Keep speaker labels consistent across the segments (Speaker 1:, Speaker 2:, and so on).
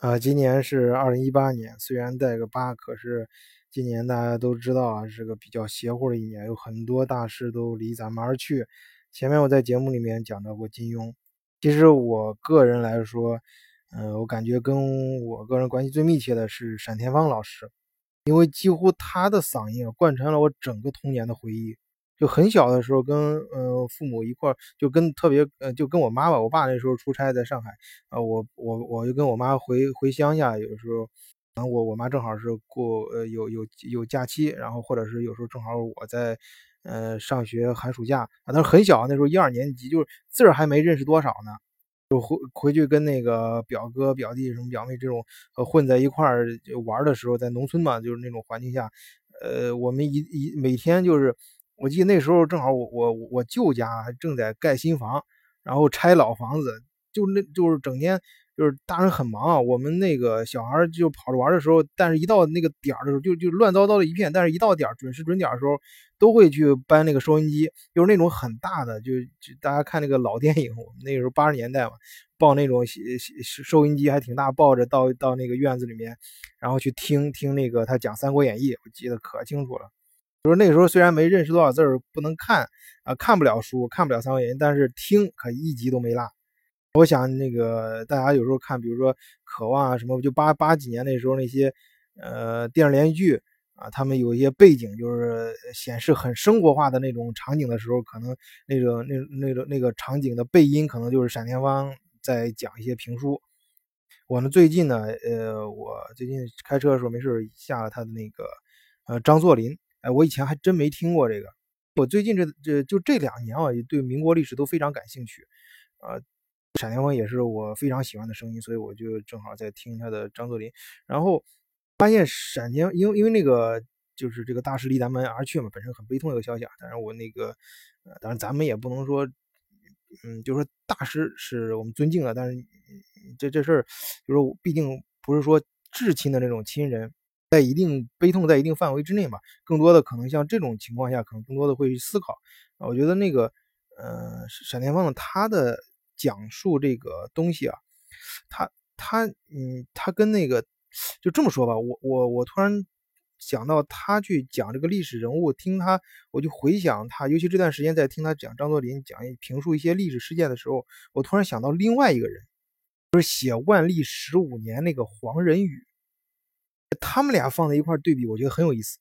Speaker 1: 啊，今年是二零一八年，虽然带个八，可是今年大家都知道啊，是个比较邪乎的一年，有很多大师都离咱们而去。前面我在节目里面讲到过金庸，其实我个人来说，嗯，我感觉跟我个人关系最密切的是单田芳老师，因为几乎他的嗓音贯穿了我整个童年的回忆。就很小的时候，跟呃父母一块儿，就跟特别呃，就跟我妈吧，我爸那时候出差在上海，啊，我我我就跟我妈回回乡下，有时候，然后我我妈正好是过呃有有有假期，然后或者是有时候正好我在呃上学寒暑假，啊，那时候很小，那时候一二年级，就是字儿还没认识多少呢，就回回去跟那个表哥表弟什么表妹这种呃混在一块儿玩的时候，在农村嘛，就是那种环境下，呃，我们一一每天就是。我记得那时候正好我我我舅家正在盖新房，然后拆老房子，就那就是整天就是大人很忙啊，我们那个小孩就跑着玩的时候，但是一到那个点儿的时候就就乱糟糟的一片，但是一到点儿准时准点的时候，都会去搬那个收音机，就是那种很大的，就就大家看那个老电影，我们那时候八十年代嘛，抱那种收音机还挺大，抱着到到那个院子里面，然后去听听那个他讲《三国演义》，我记得可清楚了。就是那个时候虽然没认识多少字儿，不能看啊，看不了书，看不了《三国演义》，但是听可一集都没落。我想那个大家有时候看，比如说《渴望》啊什么，就八八几年那时候那些呃电视连续剧啊，他们有一些背景就是显示很生活化的那种场景的时候，可能那个那那个那个场景的背音可能就是单田芳在讲一些评书。我呢最近呢，呃，我最近开车的时候没事下了他的那个呃张作霖。哎，我以前还真没听过这个。我最近这这就这两年啊，也对民国历史都非常感兴趣。啊，单田芳也是我非常喜欢的声音，所以我就正好在听他的张作霖。然后发现闪电，因为因为那个就是这个大师离咱们而去嘛，本身很悲痛的一个消息啊。当然我那个，呃，当然咱们也不能说，嗯，就是说大师是我们尊敬的，但是这这事儿就是毕竟不是说至亲的那种亲人。在一定悲痛在一定范围之内吧，更多的可能像这种情况下，可能更多的会去思考。我觉得那个，呃，单田芳的他的讲述这个东西啊，他他嗯，他跟那个就这么说吧，我我我突然想到他去讲这个历史人物，听他我就回想他，尤其这段时间在听他讲张作霖讲评述一些历史事件的时候，我突然想到另外一个人，就是写《万历十五年》那个黄仁宇。他们俩放在一块对比，我觉得很有意思。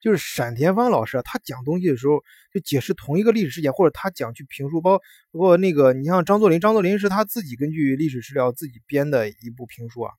Speaker 1: 就是单田芳老师，他讲东西的时候就解释同一个历史事件，或者他讲去评书，包括那个你像张作霖，张作霖是他自己根据历史史料自己编的一部评书啊，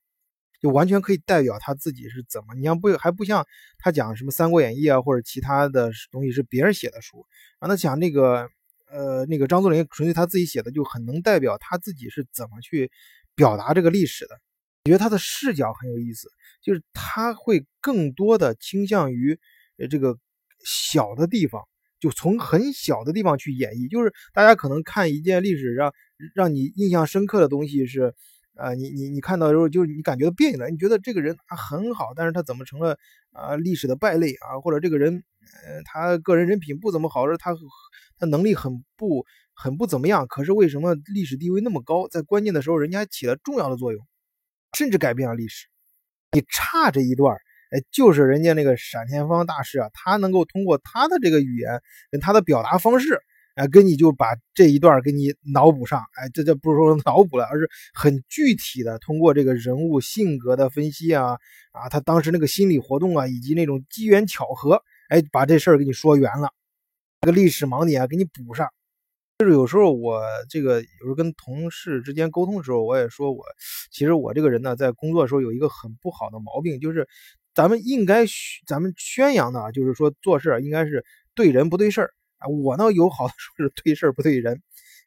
Speaker 1: 就完全可以代表他自己是怎么。你像不还不像他讲什么《三国演义》啊，或者其他的东西是别人写的书啊，那讲那个呃那个张作霖纯粹他自己写的，就很能代表他自己是怎么去表达这个历史的。我觉得他的视角很有意思。就是他会更多的倾向于，呃，这个小的地方，就从很小的地方去演绎。就是大家可能看一件历史上让你印象深刻的东西是，呃，你你你看到的时候，就是你感觉到别扭了，你觉得这个人他很好，但是他怎么成了啊历史的败类啊？或者这个人，呃，他个人人品不怎么好，是他他能力很不很不怎么样，可是为什么历史地位那么高？在关键的时候，人家起了重要的作用，甚至改变了历史。你差这一段哎，就是人家那个闪天方大师啊，他能够通过他的这个语言跟他的表达方式，哎，跟你就把这一段给你脑补上，哎，这这不是说脑补了，而是很具体的通过这个人物性格的分析啊，啊，他当时那个心理活动啊，以及那种机缘巧合，哎，把这事儿给你说圆了，这个历史盲点啊，给你补上。就是有时候我这个有时候跟同事之间沟通的时候，我也说我其实我这个人呢，在工作的时候有一个很不好的毛病，就是咱们应该咱们宣扬的，就是说做事应该是对人不对事儿啊。我呢有好多时候是对事儿不对人，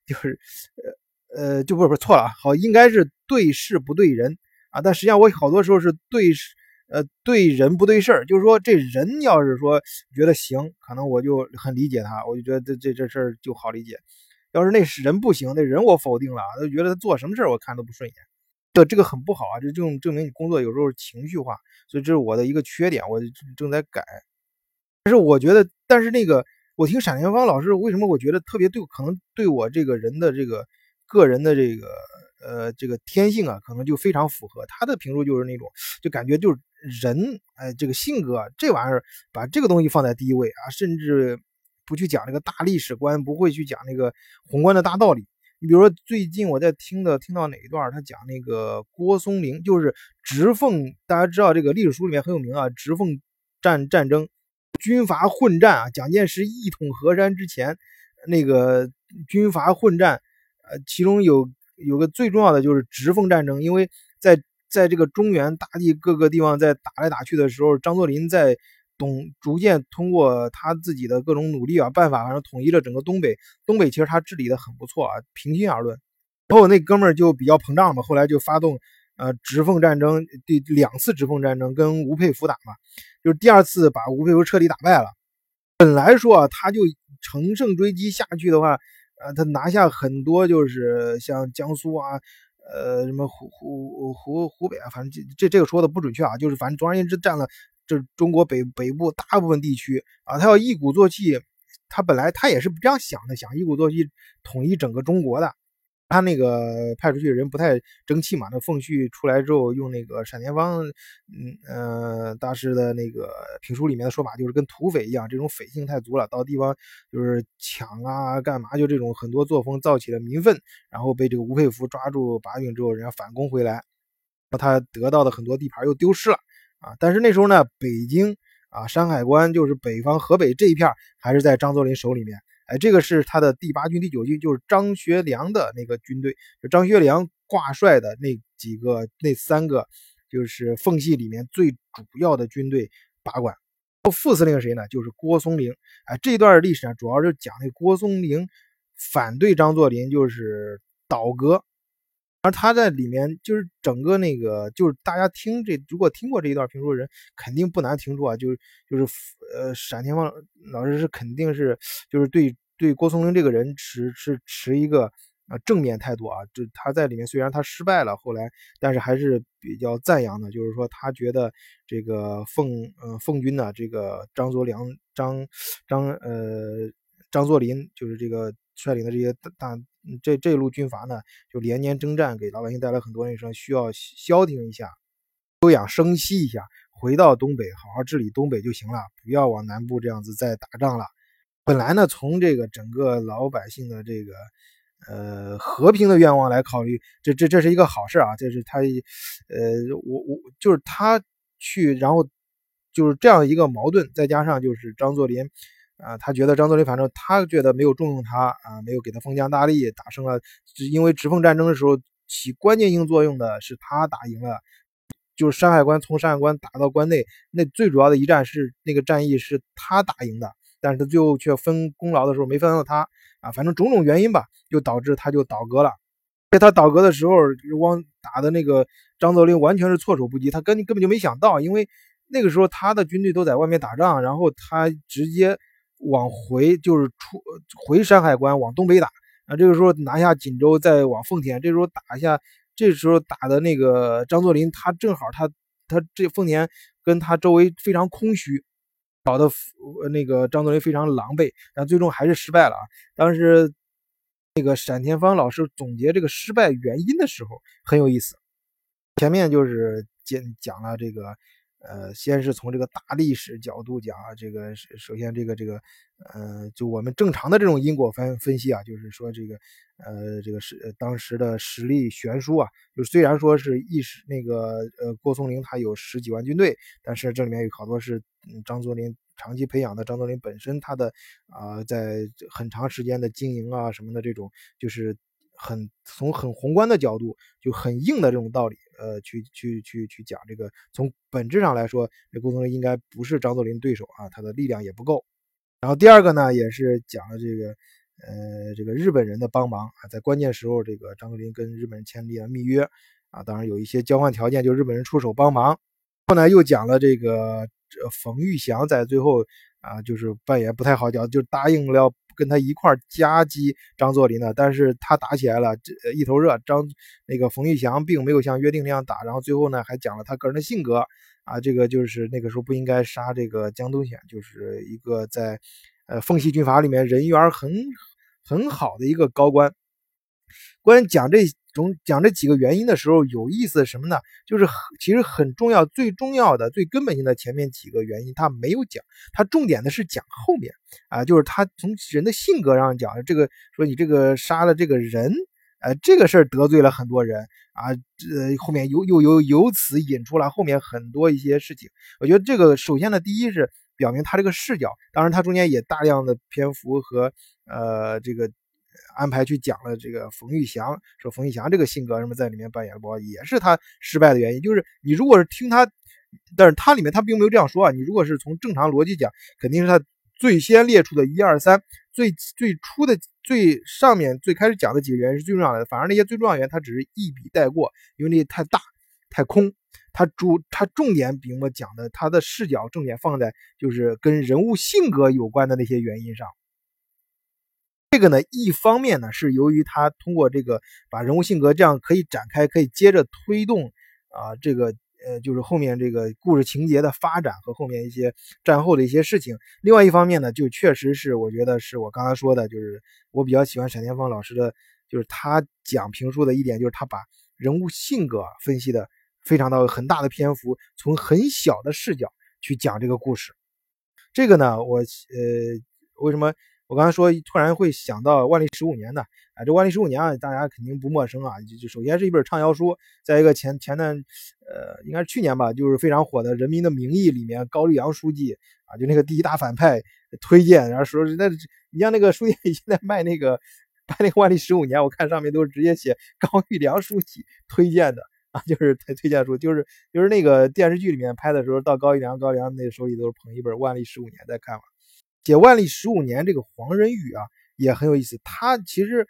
Speaker 1: 就是呃呃就不是不是错了好应该是对事不对人啊。但实际上我好多时候是对事呃对人不对事儿，就是说这人要是说觉得行，可能我就很理解他，我就觉得这这这事儿就好理解。要是那是人不行，那人我否定了，就觉得他做什么事我看都不顺眼，这这个很不好啊！这证证明你工作有时候情绪化，所以这是我的一个缺点，我正在改。但是我觉得，但是那个我听单田芳老师为什么我觉得特别对，可能对我这个人的这个个人的这个呃这个天性啊，可能就非常符合他的评述，就是那种就感觉就是人哎这个性格这玩意儿把这个东西放在第一位啊，甚至不去讲这个大历史观，不会去讲那个宏观的大道理。你比如说最近我在听的听到哪一段，他讲那个郭松龄，就是直奉，大家知道这个历史书里面很有名啊，直奉战战争，军阀混战啊，蒋介石一统河山之前，那个军阀混战，呃，其中有有个最重要的就是直奉战争，因为在在这个中原大地各个地方在打来打去的时候，张作霖在。董逐渐通过他自己的各种努力啊办法，反正统一了整个东北。东北其实他治理的很不错啊，平心而论。然后那哥们儿就比较膨胀嘛，后来就发动呃直奉战争，第两次直奉战争跟吴佩孚打嘛，就是第二次把吴佩孚彻底打败了。本来说啊，他就乘胜追击下去的话，呃，他拿下很多就是像江苏啊，呃，什么湖湖湖湖北啊，反正这这这个说的不准确啊，就是反正总而言之占了。这中国北北部大部分地区啊，他要一鼓作气，他本来他也是这样想的，想一鼓作气统一整个中国的。他那个派出去的人不太争气嘛，那奉旭出来之后，用那个单田芳，嗯呃大师的那个评书里面的说法，就是跟土匪一样，这种匪性太足了，到地方就是抢啊干嘛，就这种很多作风造起了民愤，然后被这个吴佩孚抓住把柄之后，人家反攻回来，他得到的很多地盘又丢失了。啊，但是那时候呢，北京啊，山海关就是北方河北这一片还是在张作霖手里面。哎，这个是他的第八军第九军，就是张学良的那个军队，就张学良挂帅的那几个那三个，就是奉系里面最主要的军队把管。副司令谁呢？就是郭松龄。哎，这段历史呢，主要是讲那郭松龄反对张作霖，就是倒戈。而他在里面就是整个那个，就是大家听这，如果听过这一段评书的人，肯定不难听出啊，就是就是呃，单田芳老师是肯定是就是对对郭松龄这个人持是持一个呃正面态度啊，就他在里面虽然他失败了，后来但是还是比较赞扬的，就是说他觉得这个奉呃奉军呢，这个张作良张张呃张作霖就是这个率领的这些大大。这这路军阀呢，就连年征战，给老百姓带来很多人生需要消停一下、休养生息一下，回到东北好好治理东北就行了，不要往南部这样子再打仗了。本来呢，从这个整个老百姓的这个呃和平的愿望来考虑，这这这是一个好事啊。这是他呃，我我就是他去，然后就是这样一个矛盾，再加上就是张作霖。啊，他觉得张作霖，反正他觉得没有重用他啊，没有给他封疆大吏，打胜了。因为直奉战争的时候起关键性作用的是他打赢了，就是山海关从山海关打到关内，那最主要的一战是那个战役是他打赢的，但是他最后却分功劳的时候没分到他啊，反正种种原因吧，就导致他就倒戈了。在他倒戈的时候，汪打的那个张作霖完全是措手不及，他根根本就没想到，因为那个时候他的军队都在外面打仗，然后他直接。往回就是出回山海关往东北打啊，这个时候拿下锦州，再往奉天，这时候打一下，这时候打的那个张作霖，他正好他他这奉天跟他周围非常空虚，搞得那个张作霖非常狼狈，但最终还是失败了啊。当时那个单田芳老师总结这个失败原因的时候很有意思，前面就是讲讲了这个。呃，先是从这个大历史角度讲啊，这个首先这个这个，呃，就我们正常的这种因果分分析啊，就是说这个，呃，这个是当时的实力悬殊啊，就虽然说是一时那个呃郭松龄他有十几万军队，但是这里面有好多是张作霖长期培养的，张作霖本身他的啊在很长时间的经营啊什么的这种，就是很从很宏观的角度就很硬的这种道理。呃，去去去去讲这个，从本质上来说，这郭松龄应该不是张作霖对手啊，他的力量也不够。然后第二个呢，也是讲了这个，呃，这个日本人的帮忙啊，在关键时候，这个张作霖跟日本人签订了密约啊，当然有一些交换条件，就日本人出手帮忙。后来又讲了这个冯玉祥在最后啊，就是扮演不太好讲，就答应了。跟他一块夹击张作霖的，但是他打起来了，这一头热。张那个冯玉祥并没有像约定那样打，然后最后呢还讲了他个人的性格啊，这个就是那个时候不应该杀这个江东显，就是一个在呃奉系军阀里面人缘很很好的一个高官。关于讲这总讲这几个原因的时候，有意思什么呢？就是其实很重要、最重要的、最根本性的前面几个原因他没有讲，他重点的是讲后面啊，就是他从人的性格上讲，这个说你这个杀了这个人，呃，这个事儿得罪了很多人啊，这后面又又由由此引出来后面很多一些事情。我觉得这个首先呢，第一是表明他这个视角，当然他中间也大量的篇幅和呃这个。安排去讲了这个冯玉祥，说冯玉祥这个性格什么在里面扮演不也是他失败的原因。就是你如果是听他，但是他里面他并没有这样说啊。你如果是从正常逻辑讲，肯定是他最先列出的一二三，最最初的最上面最开始讲的几个原因是最重要的。反而那些最重要的原因他只是一笔带过，因为那些太大太空。他主他重点比我讲的，他的视角重点放在就是跟人物性格有关的那些原因上。这个呢，一方面呢是由于他通过这个把人物性格这样可以展开，可以接着推动啊，这个呃就是后面这个故事情节的发展和后面一些战后的一些事情。另外一方面呢，就确实是我觉得是我刚才说的，就是我比较喜欢单田芳老师的，就是他讲评书的一点，就是他把人物性格分析的非常的很大的篇幅，从很小的视角去讲这个故事。这个呢，我呃为什么？我刚才说，突然会想到万历十五年的啊，这万历十五年啊，大家肯定不陌生啊。就就首先是一本畅销书，再一个前前段，呃，应该是去年吧，就是非常火的《人民的名义》里面，高丽阳书记啊，就那个第一大反派推荐，然后说那你像那个书店现在卖那个卖那个万历十五年，我看上面都是直接写高玉良书记推荐的啊，就是推推荐书，就是就是那个电视剧里面拍的时候，到高玉良，高玉良那手里都是捧一本《万历十五年》在看嘛。写万历十五年这个黄仁宇啊也很有意思，他其实，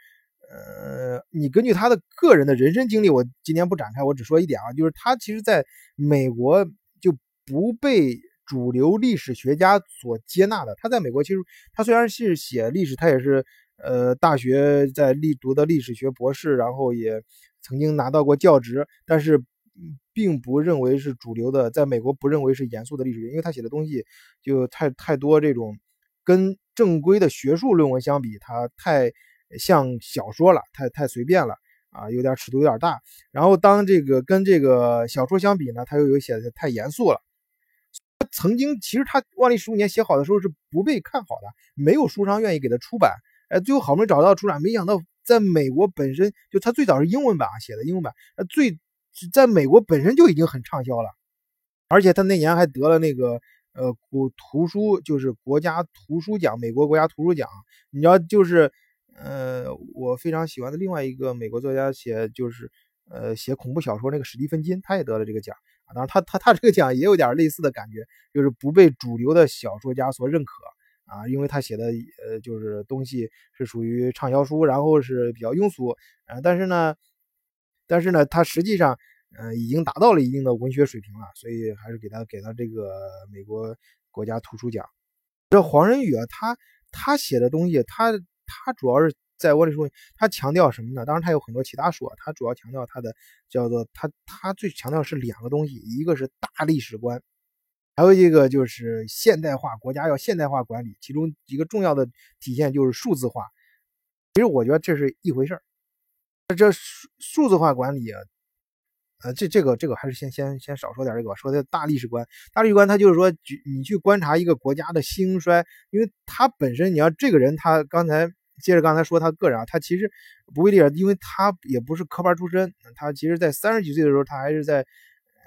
Speaker 1: 呃，你根据他的个人的人生经历，我今天不展开，我只说一点啊，就是他其实在美国就不被主流历史学家所接纳的。他在美国其实他虽然是写历史，他也是呃大学在历读的历史学博士，然后也曾经拿到过教职，但是并不认为是主流的，在美国不认为是严肃的历史学，因为他写的东西就太太多这种。跟正规的学术论文相比，它太像小说了，太太随便了啊，有点尺度有点大。然后当这个跟这个小说相比呢，他又有写的太严肃了。曾经其实他《万历十五年》写好的时候是不被看好的，没有书商愿意给他出版。哎，最后好不容易找到出版，没想到在美国本身就他最早是英文版啊写的英文版，最在美国本身就已经很畅销了，而且他那年还得了那个。呃，古图书就是国家图书奖，美国国家图书奖。你知道，就是呃，我非常喜欢的另外一个美国作家写，就是呃，写恐怖小说那个史蒂芬金，他也得了这个奖啊。当然，他他他这个奖也有点类似的感觉，就是不被主流的小说家所认可啊，因为他写的呃，就是东西是属于畅销书，然后是比较庸俗啊。但是呢，但是呢，他实际上。嗯，已经达到了一定的文学水平了，所以还是给他给他这个美国国家图书奖。这黄仁宇啊，他他写的东西，他他主要是在我里说，他强调什么呢？当然他有很多其他书啊，他主要强调他的叫做他他最强调是两个东西，一个是大历史观，还有一个就是现代化，国家要现代化管理，其中一个重要的体现就是数字化。其实我觉得这是一回事儿，这数数字化管理啊。呃，这这个这个还是先先先少说点这个，说的大历史观。大历史观，它就是说，你去观察一个国家的兴衰，因为他本身，你要这个人，他刚才接着刚才说他个人啊，他其实不为例因为他也不是科班出身，他其实在三十几岁的时候，他还是在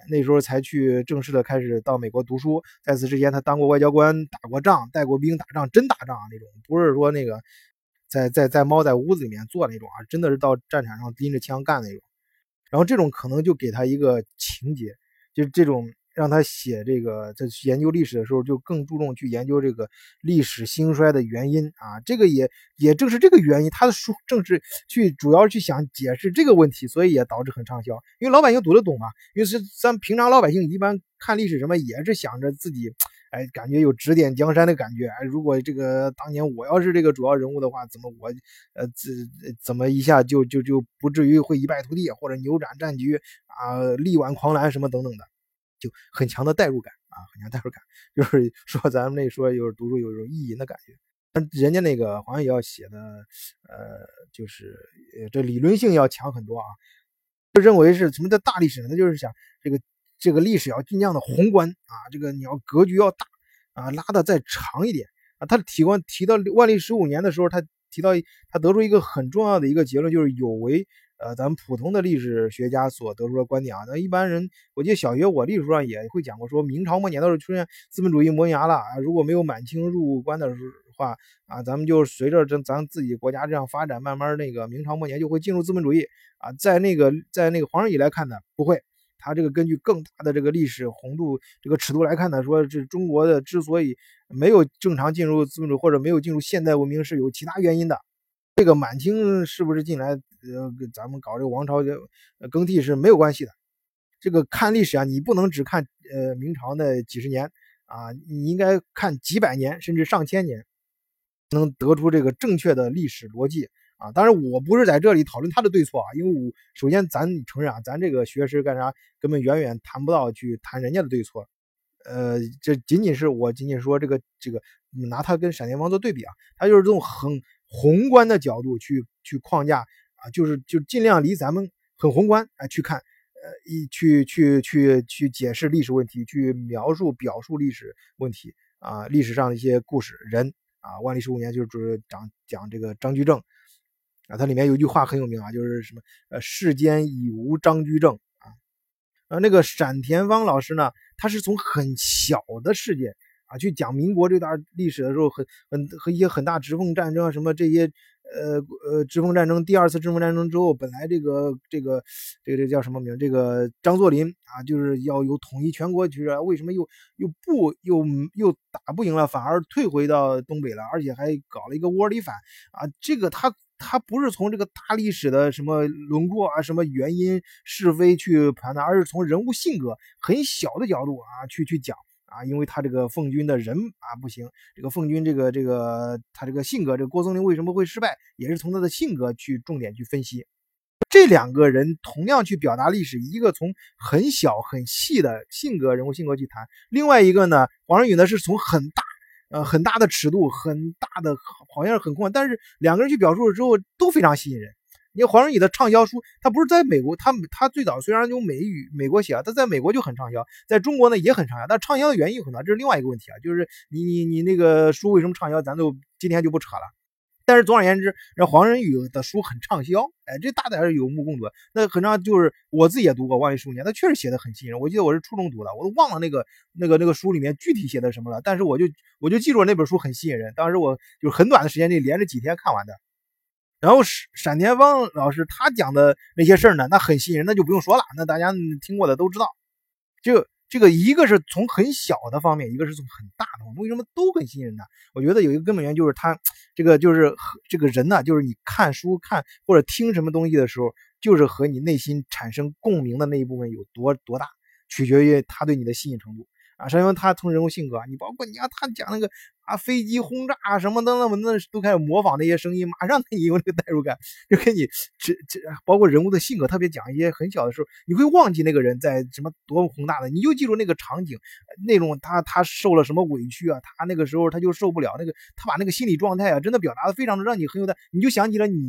Speaker 1: 那时候才去正式的开始到美国读书。在此之前，他当过外交官，打过仗，带过兵，打仗真打仗那种，不是说那个在在在猫在屋子里面做那种啊，真的是到战场上拎着枪干那种。然后这种可能就给他一个情节，就是这种让他写这个在研究历史的时候，就更注重去研究这个历史兴衰的原因啊。这个也也正是这个原因，他的书正是去主要去想解释这个问题，所以也导致很畅销。因为老百姓读得懂嘛，因为是咱平常老百姓一般看历史什么也是想着自己。哎，感觉有指点江山的感觉。哎，如果这个当年我要是这个主要人物的话，怎么我呃怎怎么一下就就就不至于会一败涂地，或者扭转战局啊，力挽狂澜什么等等的，就很强的代入感啊，很强代入感，就是 说咱们那说就是读书有一种意淫的感觉。但人家那个黄岩写的，呃，就是呃这理论性要强很多啊。就认为是什么叫大历史呢？他就是想这个这个历史要尽量的宏观啊，这个你要格局要大啊，拉的再长一点啊。他提关提到万历十五年的时候，他提到他得出一个很重要的一个结论，就是有为。呃，咱们普通的历史学家所得出的观点啊，那一般人，我记得小学我历史书上也会讲过，说明朝末年的时候出现资本主义萌芽了啊，如果没有满清入关的时话啊，咱们就随着这咱自己国家这样发展，慢慢那个明朝末年就会进入资本主义啊，在那个在那个皇上以来看呢，不会，他这个根据更大的这个历史宏度这个尺度来看呢，说这中国的之所以没有正常进入资本主义或者没有进入现代文明是有其他原因的。这个满清是不是进来？呃，咱们搞这个王朝的更替是没有关系的。这个看历史啊，你不能只看呃明朝那几十年啊，你应该看几百年甚至上千年，能得出这个正确的历史逻辑啊。当然，我不是在这里讨论他的对错啊，因为我首先咱承认啊，咱这个学识干啥根本远远谈不到去谈人家的对错。呃，这仅仅是我仅仅说这个这个拿他跟闪电王做对比啊，他就是这种很。宏观的角度去去框架啊，就是就尽量离咱们很宏观啊去看，呃，一去去去去解释历史问题，去描述表述历史问题啊，历史上的一些故事人啊，万历十五年就是讲讲这个张居正啊，它里面有一句话很有名啊，就是什么呃世间已无张居正啊，呃那个陕田芳老师呢，他是从很小的事件。去讲民国这段历史的时候，很很和一些很大直奉战争啊，什么这些，呃呃，直奉战争，第二次直奉战争之后，本来这个这个这个这个叫什么名？这个张作霖啊，就是要有统一全国，就是为什么又又不又又打不赢了，反而退回到东北了，而且还搞了一个窝里反啊？这个他他不是从这个大历史的什么轮廓啊、什么原因是非去判断，而是从人物性格很小的角度啊去去讲。啊，因为他这个奉军的人啊不行，这个奉军这个这个他这个性格，这个郭松龄为什么会失败，也是从他的性格去重点去分析。这两个人同样去表达历史，一个从很小很细的性格人物性格去谈，另外一个呢，黄仁宇呢是从很大呃很大的尺度，很大的好像是很宽，但是两个人去表述了之后都非常吸引人。你看黄仁宇的畅销书，他不是在美国，他他最早虽然用美语美国写啊，他在美国就很畅销，在中国呢也很畅销。但畅销的原因有很多，这是另外一个问题啊，就是你你你那个书为什么畅销，咱都今天就不扯了。但是总而言之，让黄仁宇的书很畅销，哎，这大家是有目共睹。那很长就是我自己也读过《万历十五年》，他确实写的很吸引人。我记得我是初中读的，我都忘了那个那个那个书里面具体写的什么了，但是我就我就记住那本书很吸引人。当时我就是很短的时间内连着几天看完的。然后闪闪田芳老师他讲的那些事儿呢，那很吸引人，那就不用说了，那大家听过的都知道。就这个一个是从很小的方面，一个是从很大的方面，为什么都很吸引人呢？我觉得有一个根本原因就是他这个就是这个人呢，就是你看书看或者听什么东西的时候，就是和你内心产生共鸣的那一部分有多多大，取决于他对你的吸引程度啊。首先他从人物性格，你包括你看他讲那个。啊，飞机轰炸啊，什么的，那么那都开始模仿那些声音，马上你有那个 代入感，就给你这这包括人物的性格，特别讲一些很小的时候，你会忘记那个人在什么多宏大的，你就记住那个场景，那种他他受了什么委屈啊，他那个时候他就受不了那个，他把那个心理状态啊，真的表达的非常的让你很有的，你就想起了你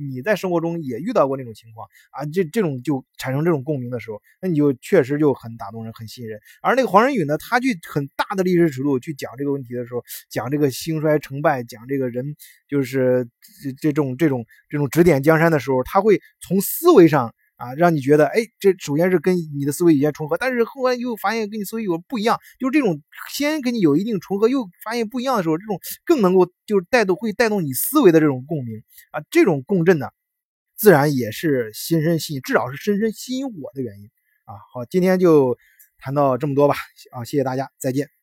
Speaker 1: 你在生活中也遇到过那种情况啊，这这种就产生这种共鸣的时候，那你就确实就很打动人，很吸引人。而那个黄仁宇呢，他去很大的历史尺度去讲这个问题的时候。讲这个兴衰成败，讲这个人就是这这种这种这种指点江山的时候，他会从思维上啊，让你觉得，哎，这首先是跟你的思维有些重合，但是后来又发现跟你思维有不一样，就是这种先跟你有一定重合，又发现不一样的时候，这种更能够就是带动会带动你思维的这种共鸣啊，这种共振呢，自然也是深深吸引，至少是深深吸引我的原因啊。好，今天就谈到这么多吧，啊，谢谢大家，再见。